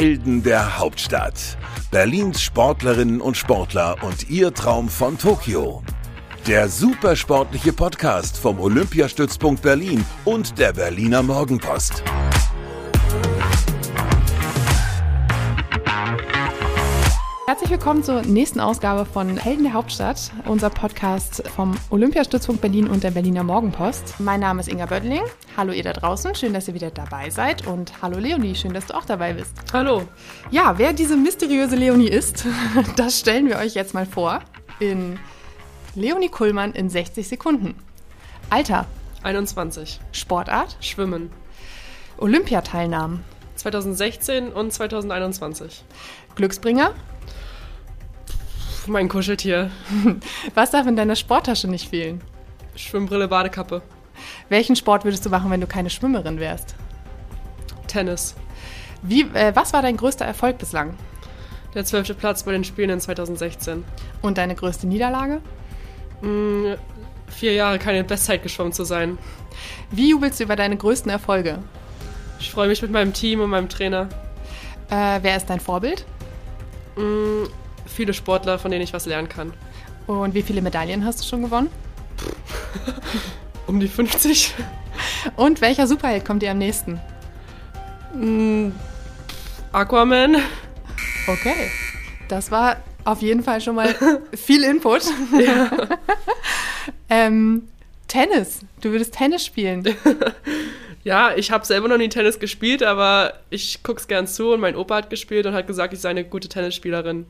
Helden der Hauptstadt. Berlins Sportlerinnen und Sportler und ihr Traum von Tokio. Der supersportliche Podcast vom Olympiastützpunkt Berlin und der Berliner Morgenpost. Herzlich willkommen zur nächsten Ausgabe von Helden der Hauptstadt, unser Podcast vom Olympiastützpunkt Berlin und der Berliner Morgenpost. Mein Name ist Inga Böttling. Hallo ihr da draußen, schön, dass ihr wieder dabei seid und hallo Leonie, schön, dass du auch dabei bist. Hallo. Ja, wer diese mysteriöse Leonie ist, das stellen wir euch jetzt mal vor in Leonie Kullmann in 60 Sekunden. Alter, 21. Sportart, Schwimmen. Olympiateilnahmen, 2016 und 2021. Glücksbringer. Mein Kuscheltier. Was darf in deiner Sporttasche nicht fehlen? Schwimmbrille, Badekappe. Welchen Sport würdest du machen, wenn du keine Schwimmerin wärst? Tennis. Wie, äh, was war dein größter Erfolg bislang? Der zwölfte Platz bei den Spielen in 2016. Und deine größte Niederlage? Mm, vier Jahre keine Bestzeit geschwommen zu sein. Wie jubelst du über deine größten Erfolge? Ich freue mich mit meinem Team und meinem Trainer. Äh, wer ist dein Vorbild? Mm, viele Sportler, von denen ich was lernen kann. Und wie viele Medaillen hast du schon gewonnen? Um die 50. Und welcher Superheld kommt dir am nächsten? Mm, Aquaman. Okay, das war auf jeden Fall schon mal viel Input. Ja. ähm, Tennis. Du würdest Tennis spielen. Ja, ich habe selber noch nie Tennis gespielt, aber ich guck's gern zu und mein Opa hat gespielt und hat gesagt, ich sei eine gute Tennisspielerin.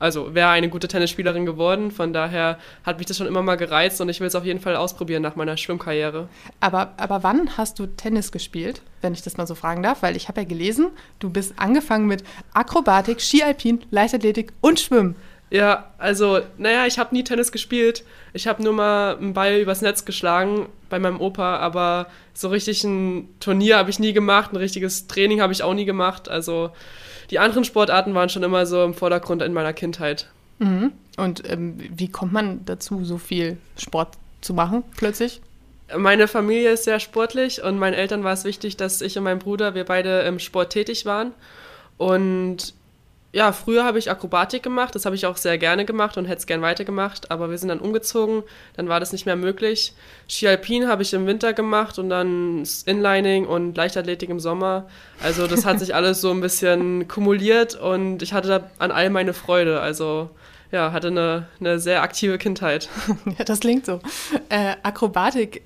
Also wäre eine gute Tennisspielerin geworden, von daher hat mich das schon immer mal gereizt und ich will es auf jeden Fall ausprobieren nach meiner Schwimmkarriere. Aber, aber wann hast du Tennis gespielt, wenn ich das mal so fragen darf? Weil ich habe ja gelesen, du bist angefangen mit Akrobatik, Skialpin, Leichtathletik und Schwimmen. Ja, also, naja, ich habe nie Tennis gespielt. Ich habe nur mal einen Ball übers Netz geschlagen bei meinem Opa, aber so richtig ein Turnier habe ich nie gemacht, ein richtiges Training habe ich auch nie gemacht. Also die anderen Sportarten waren schon immer so im Vordergrund in meiner Kindheit. Mhm. Und ähm, wie kommt man dazu, so viel Sport zu machen plötzlich? Meine Familie ist sehr sportlich und meinen Eltern war es wichtig, dass ich und mein Bruder, wir beide im Sport tätig waren. Und ja, früher habe ich Akrobatik gemacht, das habe ich auch sehr gerne gemacht und hätte es gern weitergemacht, aber wir sind dann umgezogen, dann war das nicht mehr möglich. Ski Alpin habe ich im Winter gemacht und dann Inlining und Leichtathletik im Sommer. Also das hat sich alles so ein bisschen kumuliert und ich hatte da an all meine Freude. Also ja, hatte eine, eine sehr aktive Kindheit. Ja, das klingt so. Äh, Akrobatik,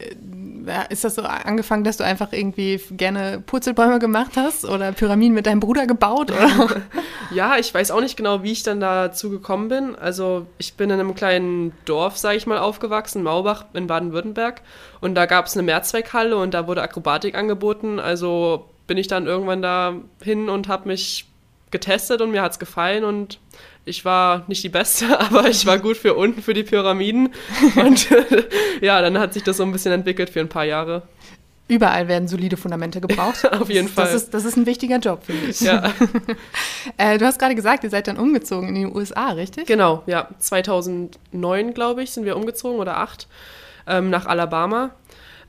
äh, ist das so angefangen, dass du einfach irgendwie gerne Purzelbäume gemacht hast oder Pyramiden mit deinem Bruder gebaut? Oder? ja, ich weiß auch nicht genau, wie ich dann dazu gekommen bin. Also ich bin in einem kleinen Dorf, sage ich mal, aufgewachsen, Maubach in Baden-Württemberg. Und da gab es eine Mehrzweckhalle und da wurde Akrobatik angeboten. Also bin ich dann irgendwann da hin und habe mich getestet und mir hat es gefallen und ich war nicht die Beste, aber ich war gut für unten, für die Pyramiden. Und ja, dann hat sich das so ein bisschen entwickelt für ein paar Jahre. Überall werden solide Fundamente gebraucht. Auf jeden Fall. Das ist, das ist ein wichtiger Job, finde ich. Ja. äh, du hast gerade gesagt, ihr seid dann umgezogen in die USA, richtig? Genau, ja. 2009, glaube ich, sind wir umgezogen oder 8 ähm, nach Alabama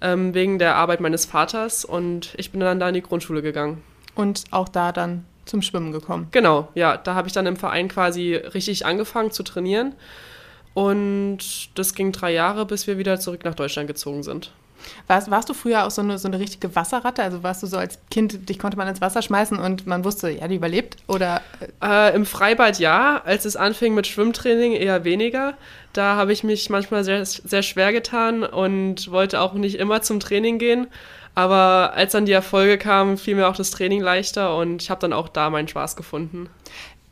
ähm, wegen der Arbeit meines Vaters und ich bin dann da in die Grundschule gegangen. Und auch da dann zum Schwimmen gekommen. Genau, ja. Da habe ich dann im Verein quasi richtig angefangen zu trainieren. Und das ging drei Jahre, bis wir wieder zurück nach Deutschland gezogen sind. Warst, warst du früher auch so eine, so eine richtige Wasserratte? Also warst du so als Kind, dich konnte man ins Wasser schmeißen und man wusste, ja, die überlebt? Oder? Äh, Im Freibad ja, als es anfing mit Schwimmtraining eher weniger. Da habe ich mich manchmal sehr, sehr schwer getan und wollte auch nicht immer zum Training gehen. Aber als dann die Erfolge kamen, fiel mir auch das Training leichter und ich habe dann auch da meinen Spaß gefunden.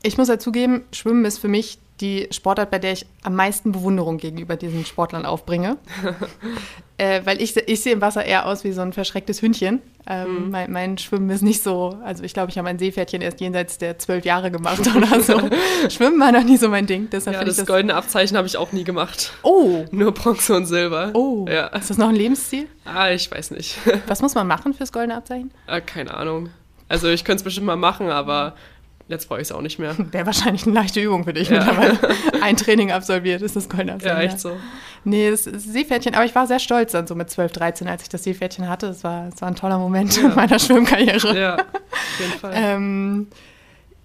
Ich muss ja zugeben, Schwimmen ist für mich die Sportart, bei der ich am meisten Bewunderung gegenüber diesen Sportlern aufbringe. äh, weil ich, ich sehe im Wasser eher aus wie so ein verschrecktes Hündchen. Ähm, mhm. mein, mein, Schwimmen ist nicht so, also ich glaube, ich habe mein Seepferdchen erst jenseits der zwölf Jahre gemacht oder so. Schwimmen war noch nie so mein Ding. Deshalb ja, das, das goldene Abzeichen habe ich auch nie gemacht. Oh. Nur Bronze und Silber. Oh. Ja. Ist das noch ein Lebensziel? Ah, ich weiß nicht. Was muss man machen fürs goldene Abzeichen? Äh, keine Ahnung. Also ich könnte es bestimmt mal machen, aber Jetzt brauche ich es auch nicht mehr. Wäre wahrscheinlich eine leichte Übung für dich ja. mittlerweile. Ein Training absolviert ist das Goldene. Ja, echt so. Nee, das, Seepferdchen, aber ich war sehr stolz dann so mit 12, 13, als ich das Seepferdchen hatte. Das war, das war ein toller Moment ja. in meiner Schwimmkarriere. Ja, auf jeden Fall. ähm,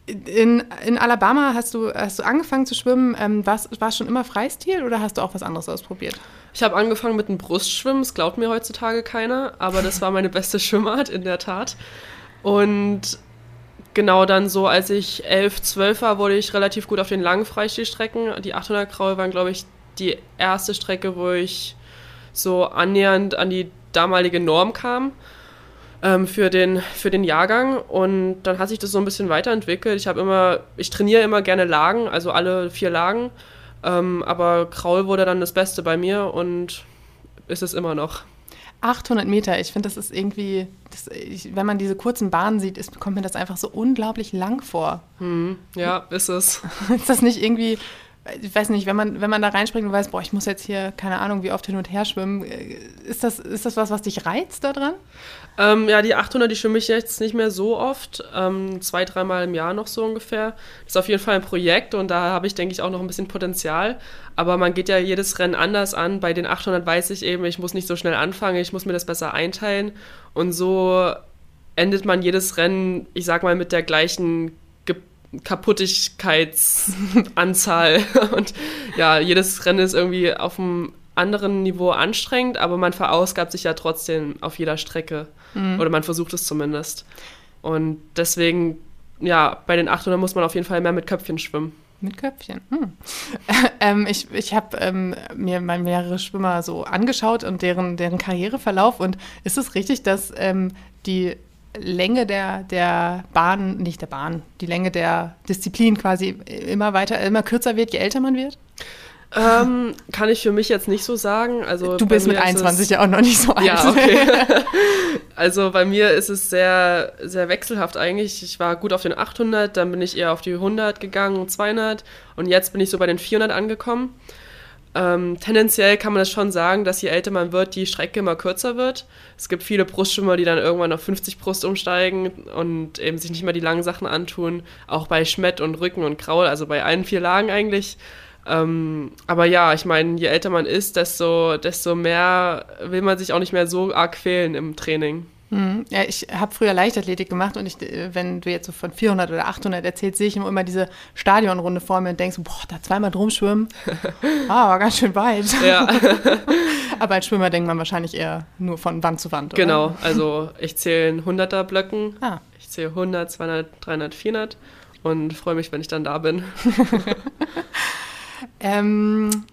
In, in Alabama hast du, hast du angefangen zu schwimmen. Ähm, war es schon immer Freistil oder hast du auch was anderes ausprobiert? Ich habe angefangen mit dem Brustschwimmen, das glaubt mir heutzutage keiner, aber das war meine beste Schwimmart in der Tat. Und genau dann so, als ich 11, 12 war, wurde ich relativ gut auf den langen Freistilstrecken. Die 800 Kraul waren, glaube ich, die erste Strecke, wo ich so annähernd an die damalige Norm kam ähm, für, den, für den Jahrgang. Und dann hat sich das so ein bisschen weiterentwickelt. Ich habe immer, ich trainiere immer gerne Lagen, also alle vier Lagen. Ähm, aber Kraul wurde dann das Beste bei mir und ist es immer noch. 800 Meter, ich finde, das ist irgendwie, das, ich, wenn man diese kurzen Bahnen sieht, ist, kommt mir das einfach so unglaublich lang vor. Hm, ja, ist es. ist das nicht irgendwie ich weiß nicht, wenn man, wenn man da reinspringt und weiß, boah, ich muss jetzt hier, keine Ahnung, wie oft hin und her schwimmen, äh, ist das, ist das was, was dich reizt daran? Ähm, ja, die 800, die schwimme ich jetzt nicht mehr so oft, ähm, zwei, dreimal im Jahr noch so ungefähr. Das ist auf jeden Fall ein Projekt und da habe ich, denke ich, auch noch ein bisschen Potenzial. Aber man geht ja jedes Rennen anders an. Bei den 800 weiß ich eben, ich muss nicht so schnell anfangen, ich muss mir das besser einteilen und so endet man jedes Rennen, ich sag mal, mit der gleichen Kaputtigkeitsanzahl. Und ja, jedes Rennen ist irgendwie auf einem anderen Niveau anstrengend, aber man verausgabt sich ja trotzdem auf jeder Strecke. Mhm. Oder man versucht es zumindest. Und deswegen, ja, bei den 800 muss man auf jeden Fall mehr mit Köpfchen schwimmen. Mit Köpfchen. Hm. ähm, ich ich habe ähm, mir mal mehrere Schwimmer so angeschaut und deren, deren Karriereverlauf. Und ist es richtig, dass ähm, die Länge der, der Bahn, nicht der Bahn, die Länge der Disziplin quasi immer weiter, immer kürzer wird, je älter man wird? Ähm, kann ich für mich jetzt nicht so sagen. Also du bist mit 21 ja auch noch nicht so alt. Ja, okay. also bei mir ist es sehr, sehr wechselhaft eigentlich. Ich war gut auf den 800, dann bin ich eher auf die 100 gegangen, 200 und jetzt bin ich so bei den 400 angekommen. Ähm, tendenziell kann man das schon sagen, dass je älter man wird, die Strecke immer kürzer wird. Es gibt viele Brustschwimmer, die dann irgendwann auf 50 Brust umsteigen und eben sich nicht mehr die langen Sachen antun. Auch bei Schmett und Rücken und Kraul, also bei allen vier Lagen eigentlich. Ähm, aber ja, ich meine, je älter man ist, desto, desto mehr will man sich auch nicht mehr so arg quälen im Training. Mhm. Ja, ich habe früher Leichtathletik gemacht und ich, äh, wenn du jetzt so von 400 oder 800 erzählst, sehe ich immer diese Stadionrunde vor mir und denkst, boah, da zweimal drum schwimmen. ah, war ganz schön weit. Ja. Aber als Schwimmer denkt man wahrscheinlich eher nur von Wand zu Wand, oder? Genau, also ich zähle in 100er Blöcken. Ah. Ich zähle 100, 200, 300, 400 und freue mich, wenn ich dann da bin. ähm,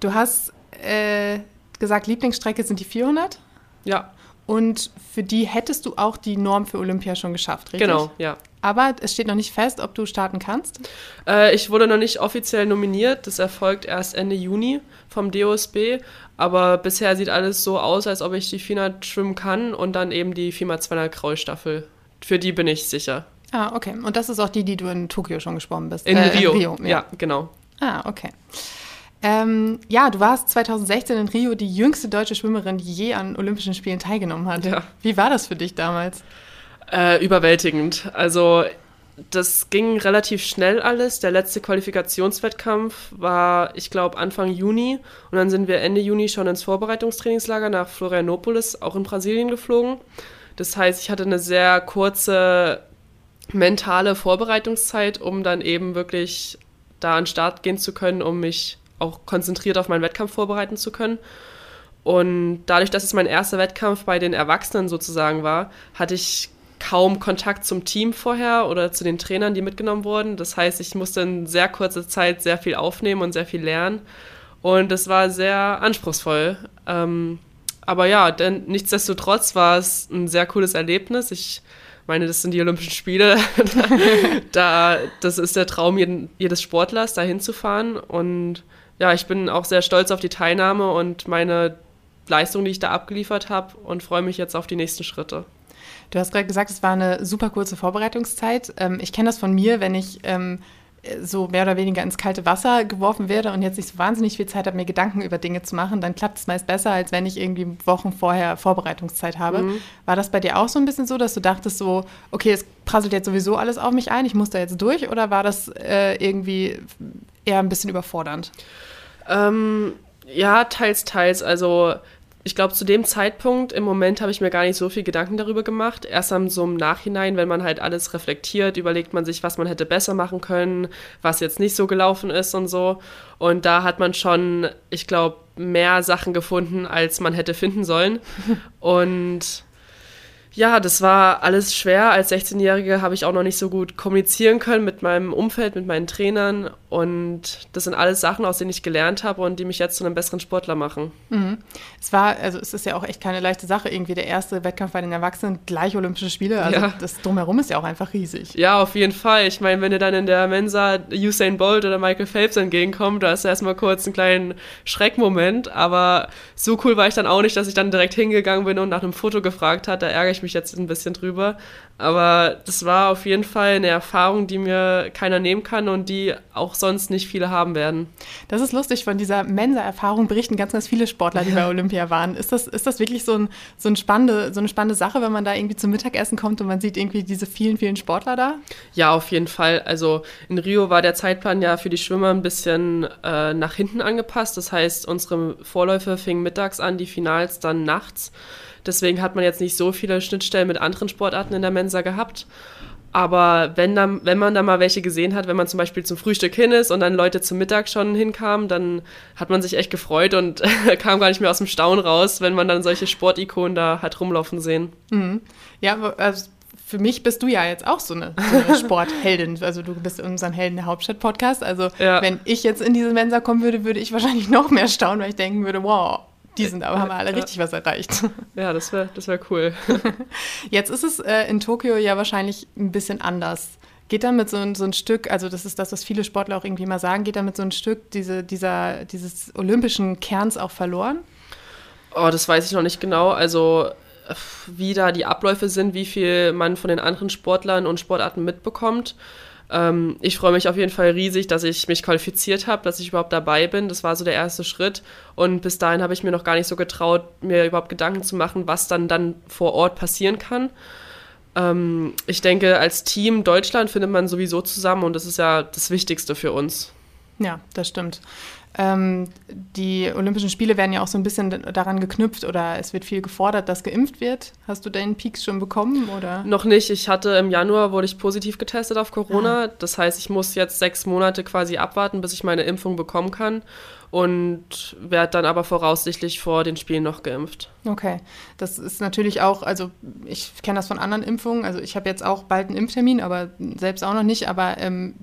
du hast äh, gesagt, Lieblingsstrecke sind die 400? Ja. Und für die hättest du auch die Norm für Olympia schon geschafft, richtig? Genau, ja. Aber es steht noch nicht fest, ob du starten kannst? Äh, ich wurde noch nicht offiziell nominiert. Das erfolgt erst Ende Juni vom DOSB. Aber bisher sieht alles so aus, als ob ich die 400 schwimmen kann und dann eben die 4x200 Kraulstaffel. Für die bin ich sicher. Ah, okay. Und das ist auch die, die du in Tokio schon geschwommen bist? In, äh, Rio. in Rio. Ja. ja, genau. Ah, okay. Ähm, ja, du warst 2016 in Rio die jüngste deutsche Schwimmerin, die je an Olympischen Spielen teilgenommen hat. Ja. Wie war das für dich damals? Äh, überwältigend. Also das ging relativ schnell alles. Der letzte Qualifikationswettkampf war, ich glaube, Anfang Juni. Und dann sind wir Ende Juni schon ins Vorbereitungstrainingslager nach Florianopolis, auch in Brasilien, geflogen. Das heißt, ich hatte eine sehr kurze mentale Vorbereitungszeit, um dann eben wirklich da an den Start gehen zu können, um mich auch konzentriert auf meinen Wettkampf vorbereiten zu können. Und dadurch, dass es mein erster Wettkampf bei den Erwachsenen sozusagen war, hatte ich kaum Kontakt zum Team vorher oder zu den Trainern, die mitgenommen wurden. Das heißt, ich musste in sehr kurzer Zeit sehr viel aufnehmen und sehr viel lernen. Und es war sehr anspruchsvoll. Ähm, aber ja, denn nichtsdestotrotz war es ein sehr cooles Erlebnis. Ich meine, das sind die Olympischen Spiele. da, das ist der Traum jeden, jedes Sportlers, da hinzufahren. Und ja, ich bin auch sehr stolz auf die Teilnahme und meine Leistung, die ich da abgeliefert habe und freue mich jetzt auf die nächsten Schritte. Du hast gerade gesagt, es war eine super kurze Vorbereitungszeit. Ähm, ich kenne das von mir, wenn ich ähm, so mehr oder weniger ins kalte Wasser geworfen werde und jetzt nicht so wahnsinnig viel Zeit habe, mir Gedanken über Dinge zu machen, dann klappt es meist besser, als wenn ich irgendwie Wochen vorher Vorbereitungszeit habe. Mhm. War das bei dir auch so ein bisschen so, dass du dachtest so, okay, es prasselt jetzt sowieso alles auf mich ein, ich muss da jetzt durch oder war das äh, irgendwie eher ein bisschen überfordernd? Ähm, ja, teils, teils. Also ich glaube, zu dem Zeitpunkt im Moment habe ich mir gar nicht so viel Gedanken darüber gemacht. Erst am so im Nachhinein, wenn man halt alles reflektiert, überlegt man sich, was man hätte besser machen können, was jetzt nicht so gelaufen ist und so. Und da hat man schon, ich glaube, mehr Sachen gefunden, als man hätte finden sollen. und ja, das war alles schwer. Als 16-Jährige habe ich auch noch nicht so gut kommunizieren können mit meinem Umfeld, mit meinen Trainern. Und das sind alles Sachen, aus denen ich gelernt habe und die mich jetzt zu einem besseren Sportler machen. Mhm. Es war, also es ist ja auch echt keine leichte Sache, irgendwie der erste Wettkampf bei den Erwachsenen, gleich Olympische Spiele. Also ja. das drumherum ist ja auch einfach riesig. Ja, auf jeden Fall. Ich meine, wenn dir dann in der Mensa Usain Bolt oder Michael Phelps entgegenkommt, da ist erstmal kurz einen kleinen Schreckmoment. Aber so cool war ich dann auch nicht, dass ich dann direkt hingegangen bin und nach einem Foto gefragt hat. Da ärgere ich mich jetzt ein bisschen drüber. Aber das war auf jeden Fall eine Erfahrung, die mir keiner nehmen kann und die auch sonst nicht viele haben werden. Das ist lustig, von dieser Mensa-Erfahrung berichten ganz, ganz viele Sportler, die bei Olympia waren. Ist das, ist das wirklich so, ein, so, ein spannende, so eine spannende Sache, wenn man da irgendwie zum Mittagessen kommt und man sieht irgendwie diese vielen, vielen Sportler da? Ja, auf jeden Fall. Also in Rio war der Zeitplan ja für die Schwimmer ein bisschen äh, nach hinten angepasst. Das heißt, unsere Vorläufe fingen mittags an, die Finals dann nachts. Deswegen hat man jetzt nicht so viele Schnittstellen mit anderen Sportarten in der Mensa gehabt. Aber wenn, dann, wenn man da mal welche gesehen hat, wenn man zum Beispiel zum Frühstück hin ist und dann Leute zum Mittag schon hinkamen, dann hat man sich echt gefreut und kam gar nicht mehr aus dem Staunen raus, wenn man dann solche Sportikonen da hat rumlaufen sehen. Mhm. Ja, also für mich bist du ja jetzt auch so eine, so eine Sportheldin. Also du bist in unserem Helden der Hauptstadt-Podcast. Also ja. wenn ich jetzt in diese Mensa kommen würde, würde ich wahrscheinlich noch mehr staunen, weil ich denken würde, wow, die sind aber, haben alle ja. richtig was erreicht. Ja, das wäre das wär cool. Jetzt ist es äh, in Tokio ja wahrscheinlich ein bisschen anders. Geht damit so ein, so ein Stück, also das ist das, was viele Sportler auch irgendwie mal sagen, geht damit so ein Stück diese, dieser, dieses olympischen Kerns auch verloren? Oh, das weiß ich noch nicht genau. Also wie da die Abläufe sind, wie viel man von den anderen Sportlern und Sportarten mitbekommt. Ähm, ich freue mich auf jeden Fall riesig, dass ich mich qualifiziert habe, dass ich überhaupt dabei bin. Das war so der erste Schritt. Und bis dahin habe ich mir noch gar nicht so getraut, mir überhaupt Gedanken zu machen, was dann dann vor Ort passieren kann. Ähm, ich denke, als Team Deutschland findet man sowieso zusammen und das ist ja das Wichtigste für uns. Ja, das stimmt. Ähm, die Olympischen Spiele werden ja auch so ein bisschen daran geknüpft oder es wird viel gefordert, dass geimpft wird. Hast du deinen Peaks schon bekommen oder? Noch nicht. Ich hatte im Januar wurde ich positiv getestet auf Corona. Ah. Das heißt, ich muss jetzt sechs Monate quasi abwarten, bis ich meine Impfung bekommen kann und werde dann aber voraussichtlich vor den Spielen noch geimpft. Okay, das ist natürlich auch, also ich kenne das von anderen Impfungen, also ich habe jetzt auch bald einen Impftermin, aber selbst auch noch nicht, aber ähm,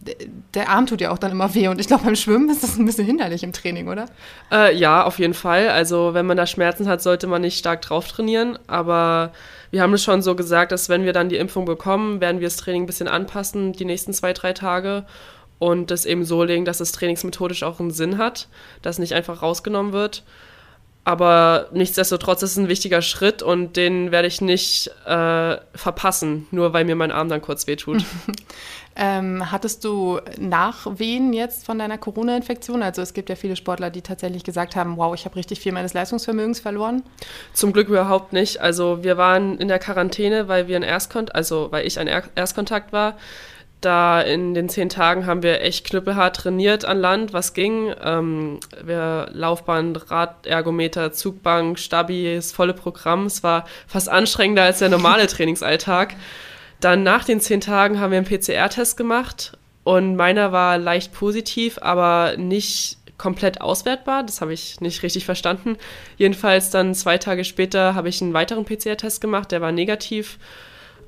der Arm tut ja auch dann immer weh und ich glaube beim Schwimmen ist das ein bisschen hinderlich im Training, oder? Äh, ja, auf jeden Fall. Also wenn man da Schmerzen hat, sollte man nicht stark drauf trainieren, aber wir haben es schon so gesagt, dass wenn wir dann die Impfung bekommen, werden wir das Training ein bisschen anpassen, die nächsten zwei, drei Tage und das eben so legen, dass es trainingsmethodisch auch einen Sinn hat, dass nicht einfach rausgenommen wird. Aber nichtsdestotrotz ist es ein wichtiger Schritt und den werde ich nicht äh, verpassen, nur weil mir mein Arm dann kurz wehtut. ähm, hattest du Nachwehen jetzt von deiner Corona-Infektion? Also es gibt ja viele Sportler, die tatsächlich gesagt haben, wow, ich habe richtig viel meines Leistungsvermögens verloren. Zum Glück überhaupt nicht. Also wir waren in der Quarantäne, weil wir ein Erstkontakt, also weil ich ein Erstkontakt war da in den zehn Tagen haben wir echt knüppelhart trainiert an Land, was ging. Ähm, wir Laufband, Radergometer, Zugbank, Stabi, das volle Programm. Es war fast anstrengender als der normale Trainingsalltag. Dann nach den zehn Tagen haben wir einen PCR-Test gemacht und meiner war leicht positiv, aber nicht komplett auswertbar. Das habe ich nicht richtig verstanden. Jedenfalls dann zwei Tage später habe ich einen weiteren PCR-Test gemacht, der war negativ.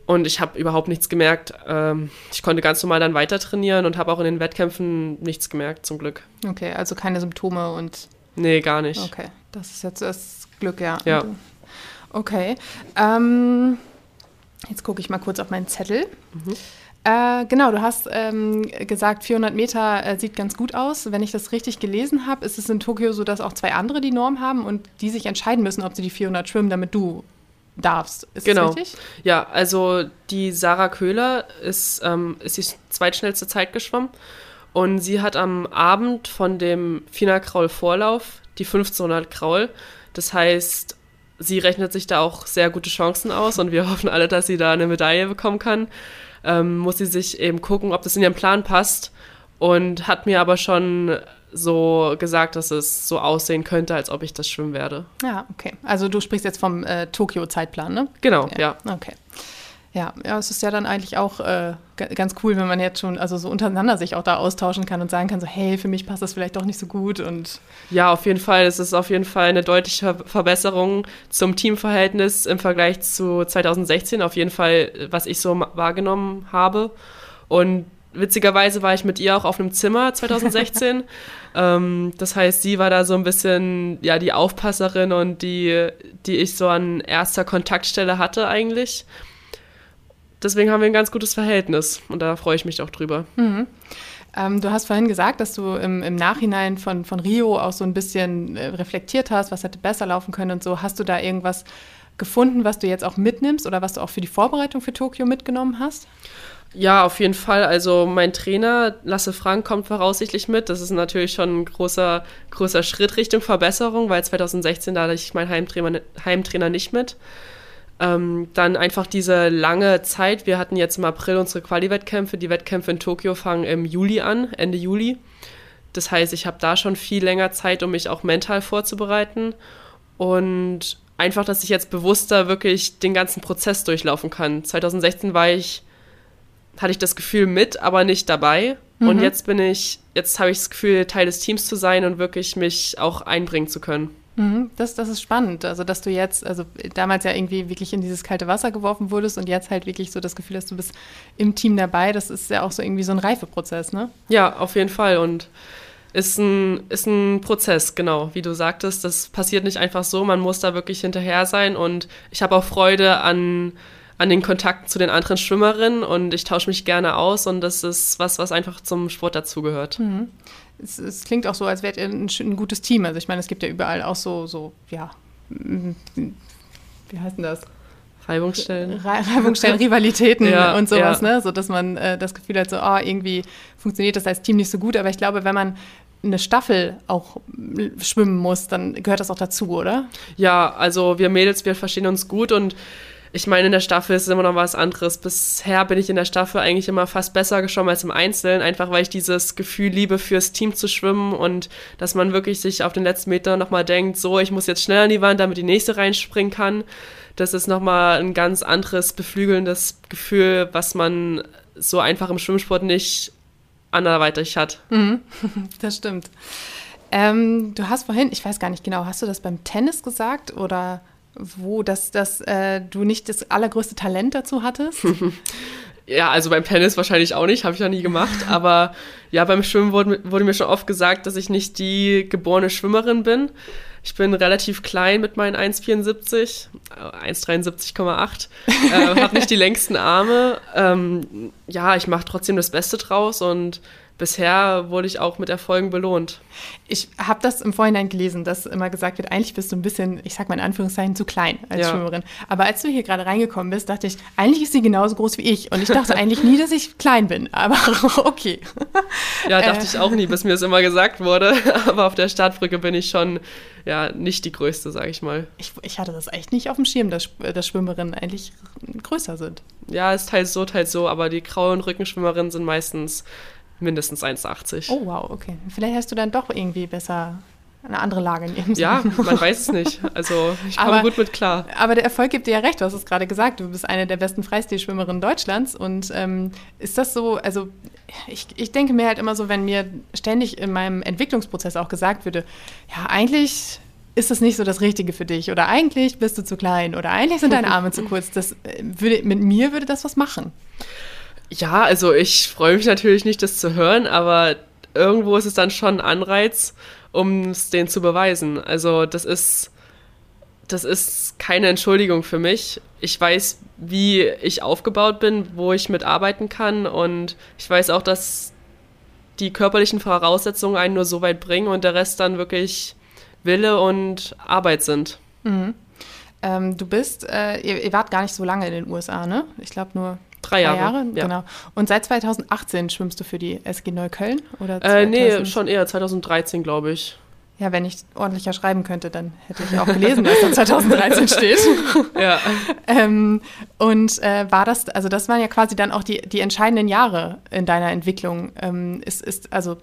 Und ich habe überhaupt nichts gemerkt. Ähm, ich konnte ganz normal dann weiter trainieren und habe auch in den Wettkämpfen nichts gemerkt, zum Glück. Okay, also keine Symptome und. Nee, gar nicht. Okay, das ist jetzt das Glück, ja. Ja. Okay. Ähm, jetzt gucke ich mal kurz auf meinen Zettel. Mhm. Äh, genau, du hast ähm, gesagt, 400 Meter äh, sieht ganz gut aus. Wenn ich das richtig gelesen habe, ist es in Tokio so, dass auch zwei andere die Norm haben und die sich entscheiden müssen, ob sie die 400 schwimmen, damit du darfst. Ist genau. das richtig? Ja, also die Sarah Köhler ist, ähm, ist die zweitschnellste Zeit geschwommen und sie hat am Abend von dem Fina Kraul Vorlauf die 1500 Kraul. Das heißt, sie rechnet sich da auch sehr gute Chancen aus und wir hoffen alle, dass sie da eine Medaille bekommen kann. Ähm, muss sie sich eben gucken, ob das in ihren Plan passt und hat mir aber schon so gesagt, dass es so aussehen könnte, als ob ich das schwimmen werde. Ja, okay. Also du sprichst jetzt vom äh, Tokio-Zeitplan, ne? Genau, ja. ja. Okay. Ja, ja, es ist ja dann eigentlich auch äh, ganz cool, wenn man jetzt schon, also so untereinander sich auch da austauschen kann und sagen kann, so, hey, für mich passt das vielleicht doch nicht so gut und. Ja, auf jeden Fall. Es ist auf jeden Fall eine deutliche Verbesserung zum Teamverhältnis im Vergleich zu 2016. Auf jeden Fall, was ich so wahrgenommen habe. Und witzigerweise war ich mit ihr auch auf einem Zimmer 2016. ähm, das heißt, sie war da so ein bisschen, ja, die Aufpasserin und die, die ich so an erster Kontaktstelle hatte eigentlich deswegen haben wir ein ganz gutes Verhältnis und da freue ich mich auch drüber. Mhm. Ähm, du hast vorhin gesagt, dass du im, im Nachhinein von, von Rio auch so ein bisschen äh, reflektiert hast, was hätte besser laufen können und so. Hast du da irgendwas gefunden, was du jetzt auch mitnimmst oder was du auch für die Vorbereitung für Tokio mitgenommen hast? Ja, auf jeden Fall. Also mein Trainer, Lasse Frank, kommt voraussichtlich mit. Das ist natürlich schon ein großer, großer Schritt Richtung Verbesserung, weil 2016 da hatte ich meinen Heimtrainer, Heimtrainer nicht mit. Ähm, dann einfach diese lange Zeit. Wir hatten jetzt im April unsere Quali-Wettkämpfe. Die Wettkämpfe in Tokio fangen im Juli an, Ende Juli. Das heißt, ich habe da schon viel länger Zeit, um mich auch mental vorzubereiten. Und einfach, dass ich jetzt bewusster wirklich den ganzen Prozess durchlaufen kann. 2016 war ich, hatte ich das Gefühl mit, aber nicht dabei. Mhm. Und jetzt bin ich, jetzt habe ich das Gefühl, Teil des Teams zu sein und wirklich mich auch einbringen zu können. Mhm, das, das ist spannend. Also, dass du jetzt, also damals ja irgendwie wirklich in dieses kalte Wasser geworfen wurdest und jetzt halt wirklich so das Gefühl hast, du bist im Team dabei. Das ist ja auch so irgendwie so ein Reifeprozess, ne? Ja, auf jeden Fall. Und ist ein, ist ein Prozess, genau, wie du sagtest. Das passiert nicht einfach so. Man muss da wirklich hinterher sein. Und ich habe auch Freude an, an den Kontakten zu den anderen Schwimmerinnen und ich tausche mich gerne aus. Und das ist was, was einfach zum Sport dazugehört. Mhm es, es, klingt auch so, als wärt ihr ein, ein, gutes Team. Also ich meine, es gibt ja überall auch so, so ja, wie heißt denn das? Reibungsstellen. Reibungsstellen, Rivalitäten ja, und sowas, ja. ne? So dass man äh, das Gefühl hat, so, oh, irgendwie funktioniert das als Team nicht so gut. Aber ich glaube, wenn man eine Staffel auch schwimmen muss, dann gehört das auch dazu, oder? Ja, also wir Mädels, wir verstehen uns gut und ich meine, in der Staffel ist es immer noch was anderes. Bisher bin ich in der Staffel eigentlich immer fast besser geschwommen als im Einzelnen, einfach weil ich dieses Gefühl liebe, fürs Team zu schwimmen und dass man wirklich sich auf den letzten Meter nochmal denkt, so, ich muss jetzt schnell an die Wand, damit die nächste reinspringen kann. Das ist nochmal ein ganz anderes, beflügelndes Gefühl, was man so einfach im Schwimmsport nicht anderweitig hat. Mhm, das stimmt. Ähm, du hast vorhin, ich weiß gar nicht genau, hast du das beim Tennis gesagt oder wo das, das, äh, du nicht das allergrößte Talent dazu hattest? ja, also beim Tennis wahrscheinlich auch nicht, habe ich noch nie gemacht. Aber ja, beim Schwimmen wurde, wurde, mir schon oft gesagt, dass ich nicht die geborene Schwimmerin bin. Ich bin relativ klein mit meinen 1,74, 1,73,8, äh, habe nicht die längsten Arme. Ähm, ja, ich mache trotzdem das Beste draus und bisher wurde ich auch mit Erfolgen belohnt. Ich habe das im Vorhinein gelesen, dass immer gesagt wird, eigentlich bist du ein bisschen, ich sag mal in Anführungszeichen, zu klein als ja. Schwimmerin. Aber als du hier gerade reingekommen bist, dachte ich, eigentlich ist sie genauso groß wie ich. Und ich dachte eigentlich nie, dass ich klein bin. Aber okay. Ja, dachte äh. ich auch nie, bis mir das immer gesagt wurde. Aber auf der Startbrücke bin ich schon ja nicht die größte, sage ich mal. Ich, ich, hatte das echt nicht auf dem Schirm, dass, dass Schwimmerinnen eigentlich größer sind. Ja, es teils so, teils so, aber die grauen Rückenschwimmerinnen sind meistens mindestens 1,80. Oh, wow, okay. Vielleicht hast du dann doch irgendwie besser eine andere Lage in ihrem Ja, man weiß es nicht. Also ich komme gut mit klar. Aber der Erfolg gibt dir ja recht, du hast es gerade gesagt, du bist eine der besten Freistilschwimmerinnen Deutschlands. Und ähm, ist das so, also ich, ich denke mir halt immer so, wenn mir ständig in meinem Entwicklungsprozess auch gesagt würde, ja, eigentlich ist das nicht so das Richtige für dich oder eigentlich bist du zu klein oder eigentlich sind deine Arme zu kurz. Das äh, würde, mit mir würde das was machen. Ja, also ich freue mich natürlich nicht, das zu hören, aber irgendwo ist es dann schon ein Anreiz, um es denen zu beweisen. Also das ist, das ist keine Entschuldigung für mich. Ich weiß, wie ich aufgebaut bin, wo ich mitarbeiten kann und ich weiß auch, dass die körperlichen Voraussetzungen einen nur so weit bringen und der Rest dann wirklich Wille und Arbeit sind. Mhm. Ähm, du bist, äh, ihr, ihr, wart gar nicht so lange in den USA, ne? Ich glaube nur Drei Jahre. Drei Jahre, ja. genau. Und seit 2018 schwimmst du für die SG Neukölln? Oder äh, nee, schon eher 2013, glaube ich. Ja, wenn ich ordentlicher schreiben könnte, dann hätte ich auch gelesen, dass da 2013 steht. Ja. ähm, und äh, war das, also das waren ja quasi dann auch die, die entscheidenden Jahre in deiner Entwicklung. Ähm, ist, ist, also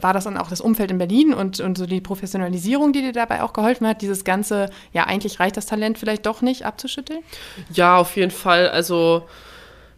war das dann auch das Umfeld in Berlin und, und so die Professionalisierung, die dir dabei auch geholfen hat, dieses ganze, ja, eigentlich reicht das Talent vielleicht doch nicht abzuschütteln? Ja, auf jeden Fall. Also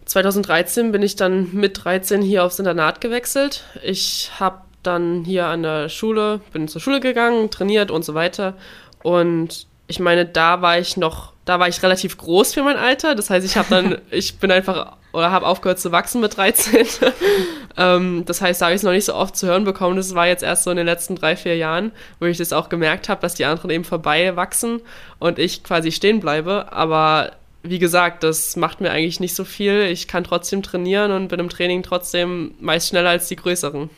2013 bin ich dann mit 13 hier aufs Internat gewechselt. Ich habe dann hier an der Schule, bin zur Schule gegangen, trainiert und so weiter. Und ich meine, da war ich noch, da war ich relativ groß für mein Alter. Das heißt, ich habe dann, ich bin einfach oder habe aufgehört zu wachsen mit 13. ähm, das heißt, da habe ich es noch nicht so oft zu hören bekommen. Das war jetzt erst so in den letzten drei, vier Jahren, wo ich das auch gemerkt habe, dass die anderen eben vorbei wachsen und ich quasi stehen bleibe. Aber wie gesagt, das macht mir eigentlich nicht so viel. Ich kann trotzdem trainieren und bin im Training trotzdem meist schneller als die Größeren.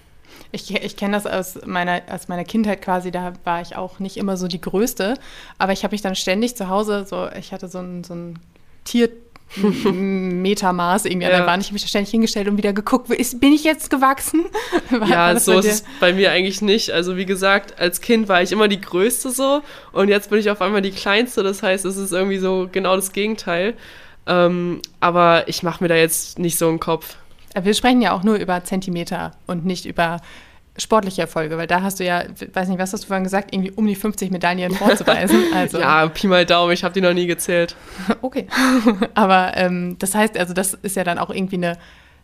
Ich, ich kenne das aus meiner, aus meiner Kindheit quasi, da war ich auch nicht immer so die Größte, aber ich habe mich dann ständig zu Hause, so, ich hatte so ein, so ein Tier, Metermaß irgendwie an der Wand. Ich habe mich ständig hingestellt und wieder geguckt, ist, bin ich jetzt gewachsen? War, ja, war so ist es bei mir eigentlich nicht. Also wie gesagt, als Kind war ich immer die Größte so und jetzt bin ich auf einmal die Kleinste. Das heißt, es ist irgendwie so genau das Gegenteil. Ähm, aber ich mache mir da jetzt nicht so einen Kopf. Wir sprechen ja auch nur über Zentimeter und nicht über sportliche Erfolge, weil da hast du ja, weiß nicht, was hast du vorhin gesagt, irgendwie um die 50 Medaillen vorzuweisen. Also. ja, Pi mal Daumen, ich habe die noch nie gezählt. okay. Aber ähm, das heißt, also das ist ja dann auch irgendwie eine,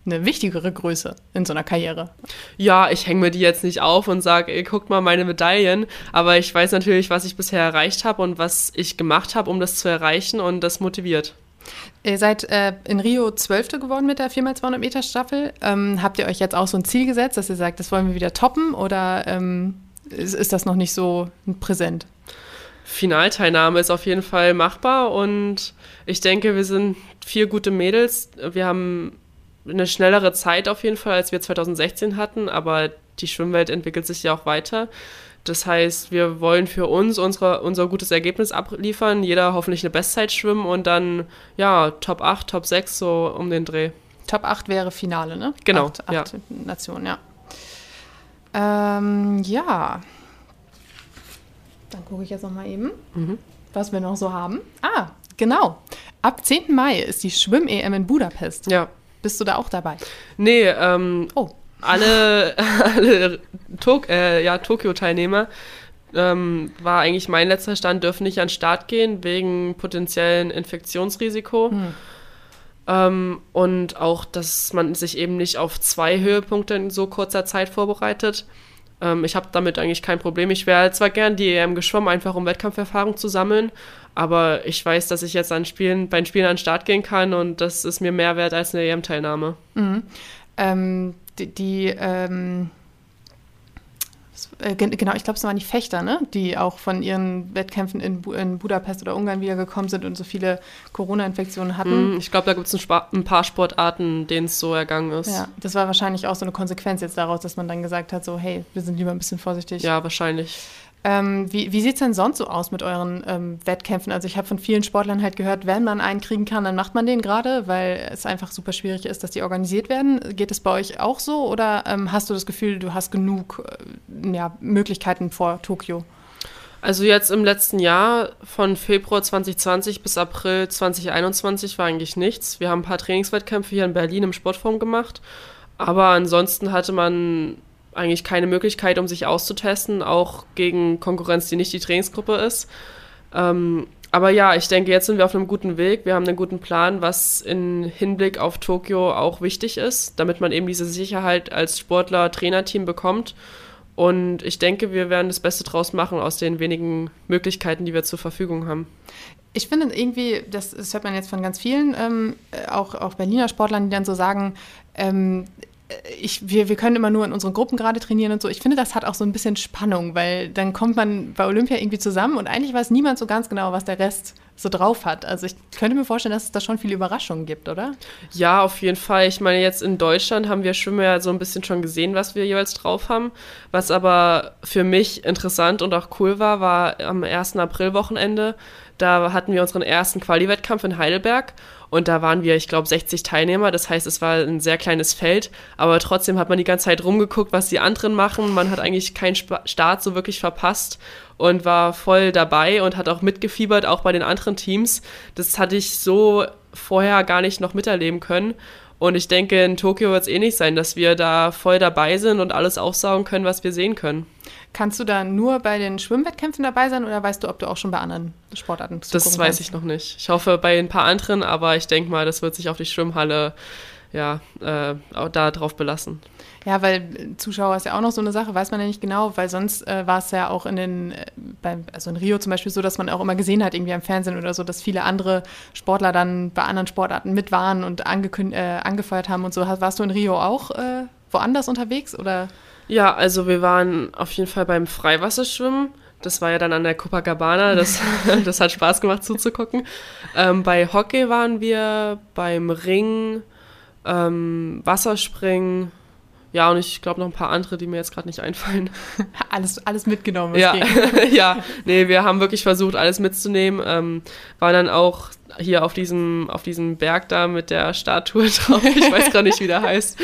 eine wichtigere Größe in so einer Karriere. Ja, ich hänge mir die jetzt nicht auf und sage, guckt mal meine Medaillen, aber ich weiß natürlich, was ich bisher erreicht habe und was ich gemacht habe, um das zu erreichen und das motiviert. Ihr seid äh, in Rio Zwölfte geworden mit der 4x200 Meter Staffel. Ähm, habt ihr euch jetzt auch so ein Ziel gesetzt, dass ihr sagt, das wollen wir wieder toppen oder ähm, ist, ist, das noch nicht so präsent? Finalteilnahme ist auf jeden Fall machbar und ich denke, wir sind vier gute Mädels. Wir haben eine schnellere Zeit auf jeden Fall, als wir 2016 hatten, aber die Schwimmwelt entwickelt sich ja auch weiter. Das heißt, wir wollen für uns unsere, unser gutes Ergebnis abliefern, jeder hoffentlich eine Bestzeit schwimmen und dann, ja, Top 8, Top 6, so um den Dreh. Top 8 wäre Finale, ne? Genau. Acht, acht ja. Nationen, ja. Ähm, ja. Dann gucke ich jetzt noch mal eben, mhm. was wir noch so haben. Ah, genau. Ab 10. Mai ist die Schwimm-EM in Budapest. Ja. Bist du da auch dabei? Nee, ähm, oh alle, alle Tok äh, ja, Tokio-Teilnehmer ähm, war eigentlich mein letzter Stand, dürfen nicht an den Start gehen wegen potenziellen Infektionsrisiko. Hm. Ähm, und auch, dass man sich eben nicht auf zwei Höhepunkte in so kurzer Zeit vorbereitet. Ähm, ich habe damit eigentlich kein Problem. Ich wäre zwar gern die EM geschwommen, einfach um Wettkampferfahrung zu sammeln, aber ich weiß, dass ich jetzt an Spielen, bei den Spielen an den Start gehen kann und das ist mir mehr wert als eine EM-Teilnahme. Mhm. Ähm, die, die ähm, äh, genau, ich glaube, es waren die Fechter, ne? die auch von ihren Wettkämpfen in, Bu in Budapest oder Ungarn wiedergekommen sind und so viele Corona-Infektionen hatten. Mm, ich glaube, da gibt es ein, ein, paar Sportarten, denen es so ergangen ist. Ja, das war wahrscheinlich auch so eine Konsequenz jetzt daraus, dass man dann gesagt hat, so, hey, wir sind lieber ein bisschen vorsichtig. Ja, wahrscheinlich. Ähm, wie wie sieht es denn sonst so aus mit euren ähm, Wettkämpfen? Also ich habe von vielen Sportlern halt gehört, wenn man einen kriegen kann, dann macht man den gerade, weil es einfach super schwierig ist, dass die organisiert werden. Geht es bei euch auch so oder ähm, hast du das Gefühl, du hast genug äh, ja, Möglichkeiten vor Tokio? Also jetzt im letzten Jahr von Februar 2020 bis April 2021 war eigentlich nichts. Wir haben ein paar Trainingswettkämpfe hier in Berlin im Sportforum gemacht, aber ansonsten hatte man eigentlich keine Möglichkeit, um sich auszutesten, auch gegen Konkurrenz, die nicht die Trainingsgruppe ist. Ähm, aber ja, ich denke, jetzt sind wir auf einem guten Weg. Wir haben einen guten Plan, was in Hinblick auf Tokio auch wichtig ist, damit man eben diese Sicherheit als Sportler-Trainerteam bekommt. Und ich denke, wir werden das Beste draus machen aus den wenigen Möglichkeiten, die wir zur Verfügung haben. Ich finde irgendwie, das, das hört man jetzt von ganz vielen, ähm, auch, auch Berliner Sportlern, die dann so sagen, ähm, ich, wir, wir können immer nur in unseren Gruppen gerade trainieren und so. Ich finde, das hat auch so ein bisschen Spannung, weil dann kommt man bei Olympia irgendwie zusammen und eigentlich weiß niemand so ganz genau, was der Rest so drauf hat. Also ich könnte mir vorstellen, dass es da schon viele Überraschungen gibt, oder? Ja, auf jeden Fall. Ich meine, jetzt in Deutschland haben wir Schwimmer ja so ein bisschen schon gesehen, was wir jeweils drauf haben. Was aber für mich interessant und auch cool war, war am 1. April-Wochenende Da hatten wir unseren ersten Quali-Wettkampf in Heidelberg und da waren wir, ich glaube, 60 Teilnehmer. Das heißt, es war ein sehr kleines Feld, aber trotzdem hat man die ganze Zeit rumgeguckt, was die anderen machen. Man hat eigentlich keinen Start so wirklich verpasst und war voll dabei und hat auch mitgefiebert, auch bei den anderen Teams. Das hatte ich so vorher gar nicht noch miterleben können. Und ich denke, in Tokio wird es eh nicht sein, dass wir da voll dabei sind und alles aufsaugen können, was wir sehen können. Kannst du da nur bei den Schwimmwettkämpfen dabei sein oder weißt du, ob du auch schon bei anderen Sportarten Das weiß kannst? ich noch nicht. Ich hoffe bei ein paar anderen, aber ich denke mal, das wird sich auf die Schwimmhalle ja, äh, da drauf belassen. Ja, weil Zuschauer ist ja auch noch so eine Sache, weiß man ja nicht genau, weil sonst äh, war es ja auch in den, äh, beim, also in Rio zum Beispiel so, dass man auch immer gesehen hat, irgendwie am Fernsehen oder so, dass viele andere Sportler dann bei anderen Sportarten mit waren und äh, angefeuert haben und so. Warst du in Rio auch äh, woanders unterwegs oder? Ja, also wir waren auf jeden Fall beim Freiwasserschwimmen. Das war ja dann an der Copacabana. Das, das hat Spaß gemacht zuzugucken. Ähm, bei Hockey waren wir, beim Ring, ähm, Wasserspringen ja, und ich glaube noch ein paar andere, die mir jetzt gerade nicht einfallen. alles, alles mitgenommen. Ja, ja, nee, wir haben wirklich versucht, alles mitzunehmen. Ähm, waren dann auch hier auf diesem, auf diesem Berg da mit der Statue drauf. Ich weiß gar nicht, wie der heißt.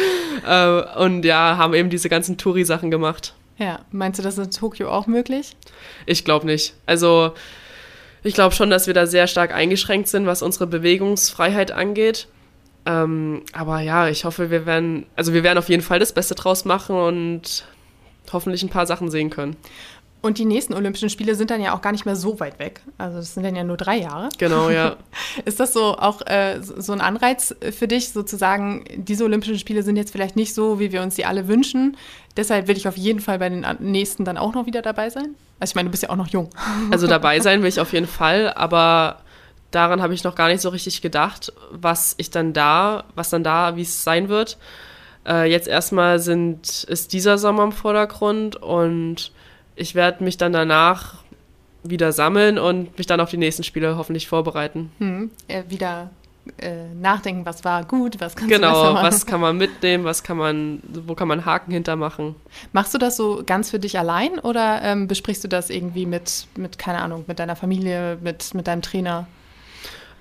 Äh, und ja, haben eben diese ganzen Touri-Sachen gemacht. Ja, meinst du, das ist in Tokio auch möglich? Ich glaube nicht. Also, ich glaube schon, dass wir da sehr stark eingeschränkt sind, was unsere Bewegungsfreiheit angeht. Ähm, aber ja, ich hoffe, wir werden, also wir werden auf jeden Fall das Beste draus machen und hoffentlich ein paar Sachen sehen können. Und die nächsten Olympischen Spiele sind dann ja auch gar nicht mehr so weit weg. Also das sind dann ja nur drei Jahre. Genau, ja. Ist das so auch äh, so ein Anreiz für dich, sozusagen, diese Olympischen Spiele sind jetzt vielleicht nicht so, wie wir uns sie alle wünschen. Deshalb will ich auf jeden Fall bei den nächsten dann auch noch wieder dabei sein. Also ich meine, du bist ja auch noch jung. Also dabei sein will ich auf jeden Fall, aber daran habe ich noch gar nicht so richtig gedacht, was ich dann da, was dann da, wie es sein wird. Äh, jetzt erstmal sind, ist dieser Sommer im Vordergrund und ich werde mich dann danach wieder sammeln und mich dann auf die nächsten Spiele hoffentlich vorbereiten. Hm, äh, wieder äh, nachdenken, was war gut, was kannst genau, du machen. Genau, was kann man mitnehmen, was kann man, wo kann man Haken hintermachen. Machst du das so ganz für dich allein oder ähm, besprichst du das irgendwie mit, mit, keine Ahnung, mit deiner Familie, mit, mit deinem Trainer?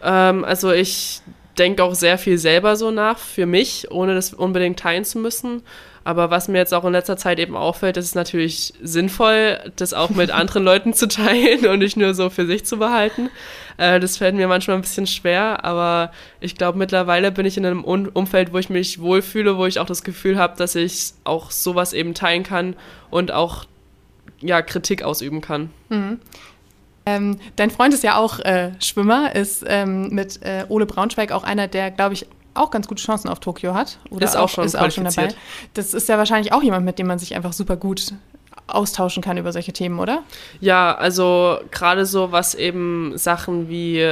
Ähm, also ich denke auch sehr viel selber so nach für mich, ohne das unbedingt teilen zu müssen. Aber was mir jetzt auch in letzter Zeit eben auffällt, ist es natürlich sinnvoll, das auch mit anderen Leuten zu teilen und nicht nur so für sich zu behalten. Äh, das fällt mir manchmal ein bisschen schwer, aber ich glaube, mittlerweile bin ich in einem Umfeld, wo ich mich wohlfühle, wo ich auch das Gefühl habe, dass ich auch sowas eben teilen kann und auch ja, Kritik ausüben kann. Mhm. Ähm, dein Freund ist ja auch äh, Schwimmer, ist ähm, mit äh, Ole Braunschweig auch einer, der, glaube ich, auch ganz gute Chancen auf Tokio hat. Oder ist auch, schon, ist auch schon dabei. Das ist ja wahrscheinlich auch jemand, mit dem man sich einfach super gut austauschen kann über solche Themen, oder? Ja, also gerade so, was eben Sachen wie,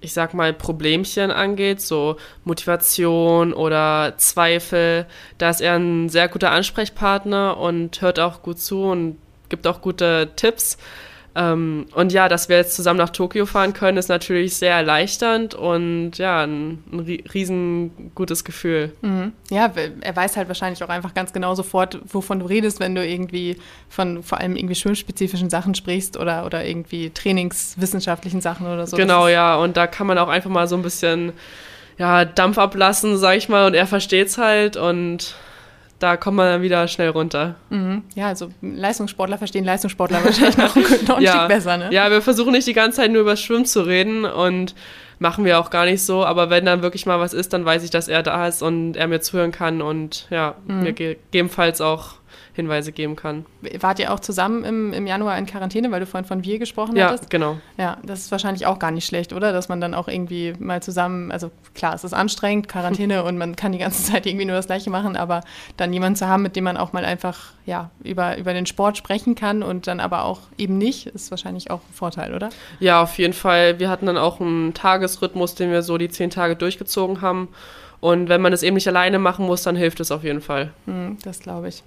ich sag mal, Problemchen angeht, so Motivation oder Zweifel, da ist er ein sehr guter Ansprechpartner und hört auch gut zu und gibt auch gute Tipps. Ähm, und ja, dass wir jetzt zusammen nach Tokio fahren können, ist natürlich sehr erleichternd und ja, ein, ein riesengutes Gefühl. Mhm. Ja, er weiß halt wahrscheinlich auch einfach ganz genau sofort, wovon du redest, wenn du irgendwie von vor allem irgendwie schwimmspezifischen Sachen sprichst oder, oder irgendwie trainingswissenschaftlichen Sachen oder so. Genau, ja, und da kann man auch einfach mal so ein bisschen ja, Dampf ablassen, sag ich mal, und er versteht es halt und da kommt man dann wieder schnell runter. Mhm. Ja, also Leistungssportler verstehen Leistungssportler wahrscheinlich noch, noch ein ja. Stück besser. Ne? Ja, wir versuchen nicht die ganze Zeit nur über Schwimmen zu reden und machen wir auch gar nicht so. Aber wenn dann wirklich mal was ist, dann weiß ich, dass er da ist und er mir zuhören kann und ja, mhm. mir gegebenenfalls auch Hinweise geben kann. Wart ihr auch zusammen im, im Januar in Quarantäne, weil du vorhin von wir gesprochen ja, hattest? Ja, genau. Ja, das ist wahrscheinlich auch gar nicht schlecht, oder? Dass man dann auch irgendwie mal zusammen, also klar, es ist anstrengend, Quarantäne und man kann die ganze Zeit irgendwie nur das Gleiche machen, aber dann jemanden zu haben, mit dem man auch mal einfach ja, über, über den Sport sprechen kann und dann aber auch eben nicht, ist wahrscheinlich auch ein Vorteil, oder? Ja, auf jeden Fall. Wir hatten dann auch einen Tagesrhythmus, den wir so die zehn Tage durchgezogen haben. Und wenn man es eben nicht alleine machen muss, dann hilft es auf jeden Fall. Hm, das glaube ich.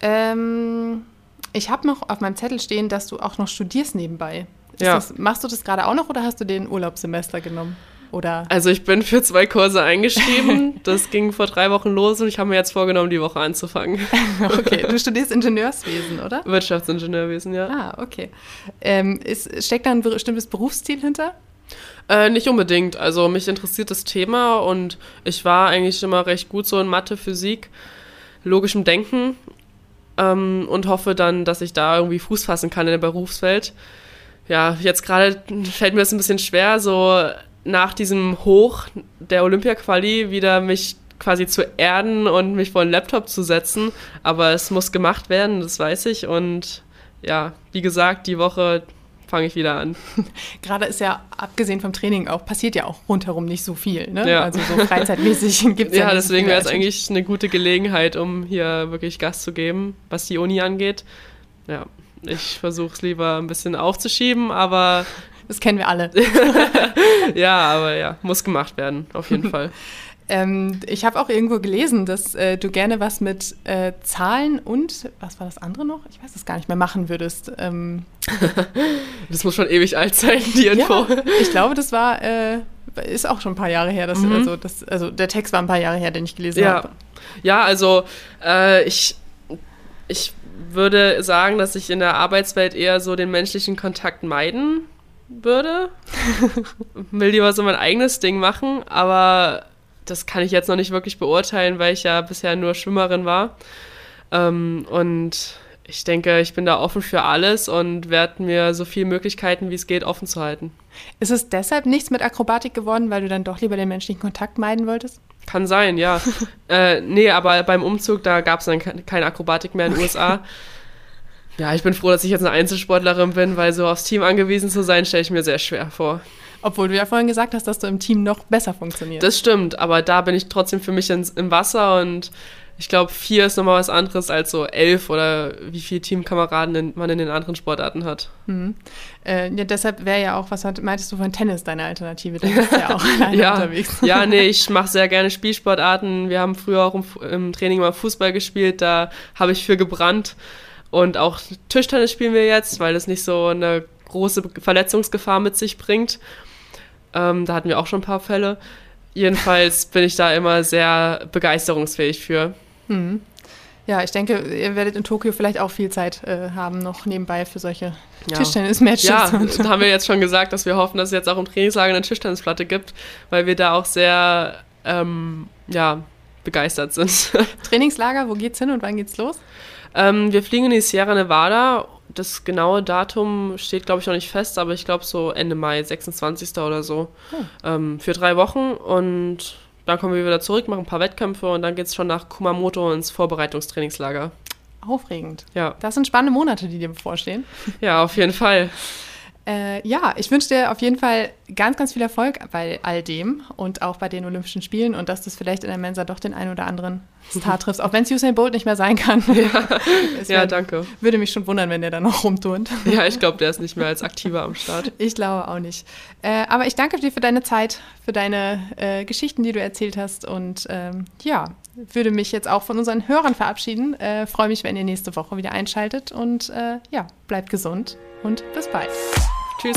Ähm, ich habe noch auf meinem Zettel stehen, dass du auch noch studierst nebenbei. Ja. Das, machst du das gerade auch noch oder hast du den Urlaubssemester genommen? Oder? Also ich bin für zwei Kurse eingeschrieben. Das ging vor drei Wochen los und ich habe mir jetzt vorgenommen, die Woche anzufangen. okay, du studierst Ingenieurswesen, oder? Wirtschaftsingenieurwesen, ja. Ah, okay. Ähm, ist, steckt da ein bestimmtes Berufsziel hinter? Äh, nicht unbedingt. Also mich interessiert das Thema und ich war eigentlich immer recht gut so in Mathe, Physik, logischem Denken ähm, und hoffe dann, dass ich da irgendwie Fuß fassen kann in der Berufswelt. Ja, jetzt gerade fällt mir das ein bisschen schwer, so nach diesem Hoch der Olympia-Quali wieder mich quasi zu erden und mich vor den Laptop zu setzen. Aber es muss gemacht werden, das weiß ich. Und ja, wie gesagt, die Woche fange ich wieder an. Gerade ist ja, abgesehen vom Training auch, passiert ja auch rundherum nicht so viel. Ne? Ja. Also so freizeitmäßig gibt es ja, Ja, nicht so deswegen viel wäre es eigentlich eine gute Gelegenheit, um hier wirklich Gas zu geben, was die Uni angeht. Ja, ich versuche es lieber ein bisschen aufzuschieben, aber Das kennen wir alle. ja, aber ja, muss gemacht werden, auf jeden Fall. Ähm, ich habe auch irgendwo gelesen, dass äh, du gerne was mit äh, Zahlen und, was war das andere noch? Ich weiß es gar nicht mehr, machen würdest. Ähm, Das muss schon ewig alt sein, die Info. ja, ich glaube, das war, äh, ist auch schon ein paar Jahre her. Dass, also, das, also der Text war ein paar Jahre her, den ich gelesen Ja, habe. ja also äh, ich, ich würde sagen, dass ich in der Arbeitswelt eher so den menschlichen Kontakt meiden würde. Will lieber so mein eigenes Ding machen, aber das kann ich jetzt noch nicht wirklich beurteilen, weil ich ja bisher nur Schwimmerin war. Ähm, und ich denke, ich bin da offen für alles und werde mir so viele Möglichkeiten, wie es geht, offen zu halten. Ist es deshalb nichts mit Akrobatik geworden, weil du dann doch lieber den menschlichen Kontakt meiden wolltest? Kann sein, ja. äh, nee, aber beim Umzug, da gab es dann ke- keine Akrobatik mehr in den USA. Ja, ich bin froh, dass ich jetzt eine Einzelsportlerin bin, weil so aufs Team angewiesen zu sein, stelle ich mir sehr schwer vor. Obwohl du ja vorhin gesagt hast, dass du im Team noch besser funktionierst. Das stimmt, aber da bin ich trotzdem für mich ins, im Wasser und ich glaube, vier ist nochmal was anderes als so elf oder wie viele Teamkameraden man in den anderen Sportarten hat. Äh, ja, deshalb wäre ja auch, was hat, meintest du von Tennis deine Alternative? Da bist du ja auch alleine ja, unterwegs. ja, nee, ich mache sehr gerne Spielsportarten. Wir haben früher auch im, im Training mal Fußball gespielt, da habe ich für gebrannt. Und auch Tischtennis spielen wir jetzt, weil es nicht so eine große Verletzungsgefahr mit sich bringt. Ähm, da hatten wir auch schon ein paar Fälle. Jedenfalls bin ich da immer sehr begeisterungsfähig für. Ja, ich denke, ihr werdet in Tokio vielleicht auch viel Zeit äh, haben, noch nebenbei für solche Ja. Tischtennis-Matches. Ja, und- da haben wir jetzt schon gesagt, dass wir hoffen, dass es jetzt auch im Trainingslager eine Tischtennisplatte gibt, weil wir da auch sehr ähm, ja, begeistert sind. Trainingslager, wo geht's hin und wann geht's los? ähm, wir fliegen in die Sierra Nevada. Das genaue Datum steht, glaube ich, noch nicht fest, aber ich glaube so Ende Mai, 26. oder so. Ähm, für drei Wochen und dann kommen wir wieder zurück, machen ein paar Wettkämpfe und dann geht es schon nach Kumamoto ins Vorbereitungstrainingslager. Aufregend. Ja, Das sind spannende Monate, die dir bevorstehen. ja, auf jeden Fall. Äh, ja, ich wünsche dir auf jeden Fall ganz, ganz viel Erfolg bei all dem und auch bei den Olympischen Spielen und dass du es vielleicht in der Mensa doch den einen oder anderen Star triffst, auch wenn es Usain Bolt nicht mehr sein kann. Es Ja, wär- danke. Würde mich schon wundern, wenn der da noch rumturnt. Ja, ich glaube, der ist nicht mehr als aktiver am Start. Ich glaube auch nicht. Äh, aber ich danke dir für deine Zeit, für deine äh, Geschichten, die du erzählt hast. Und ähm, ja, würde mich jetzt auch von unseren Hörern verabschieden. Äh, Freue mich, wenn ihr nächste Woche wieder einschaltet. Und äh, ja, bleibt gesund und bis bald. Tschüss.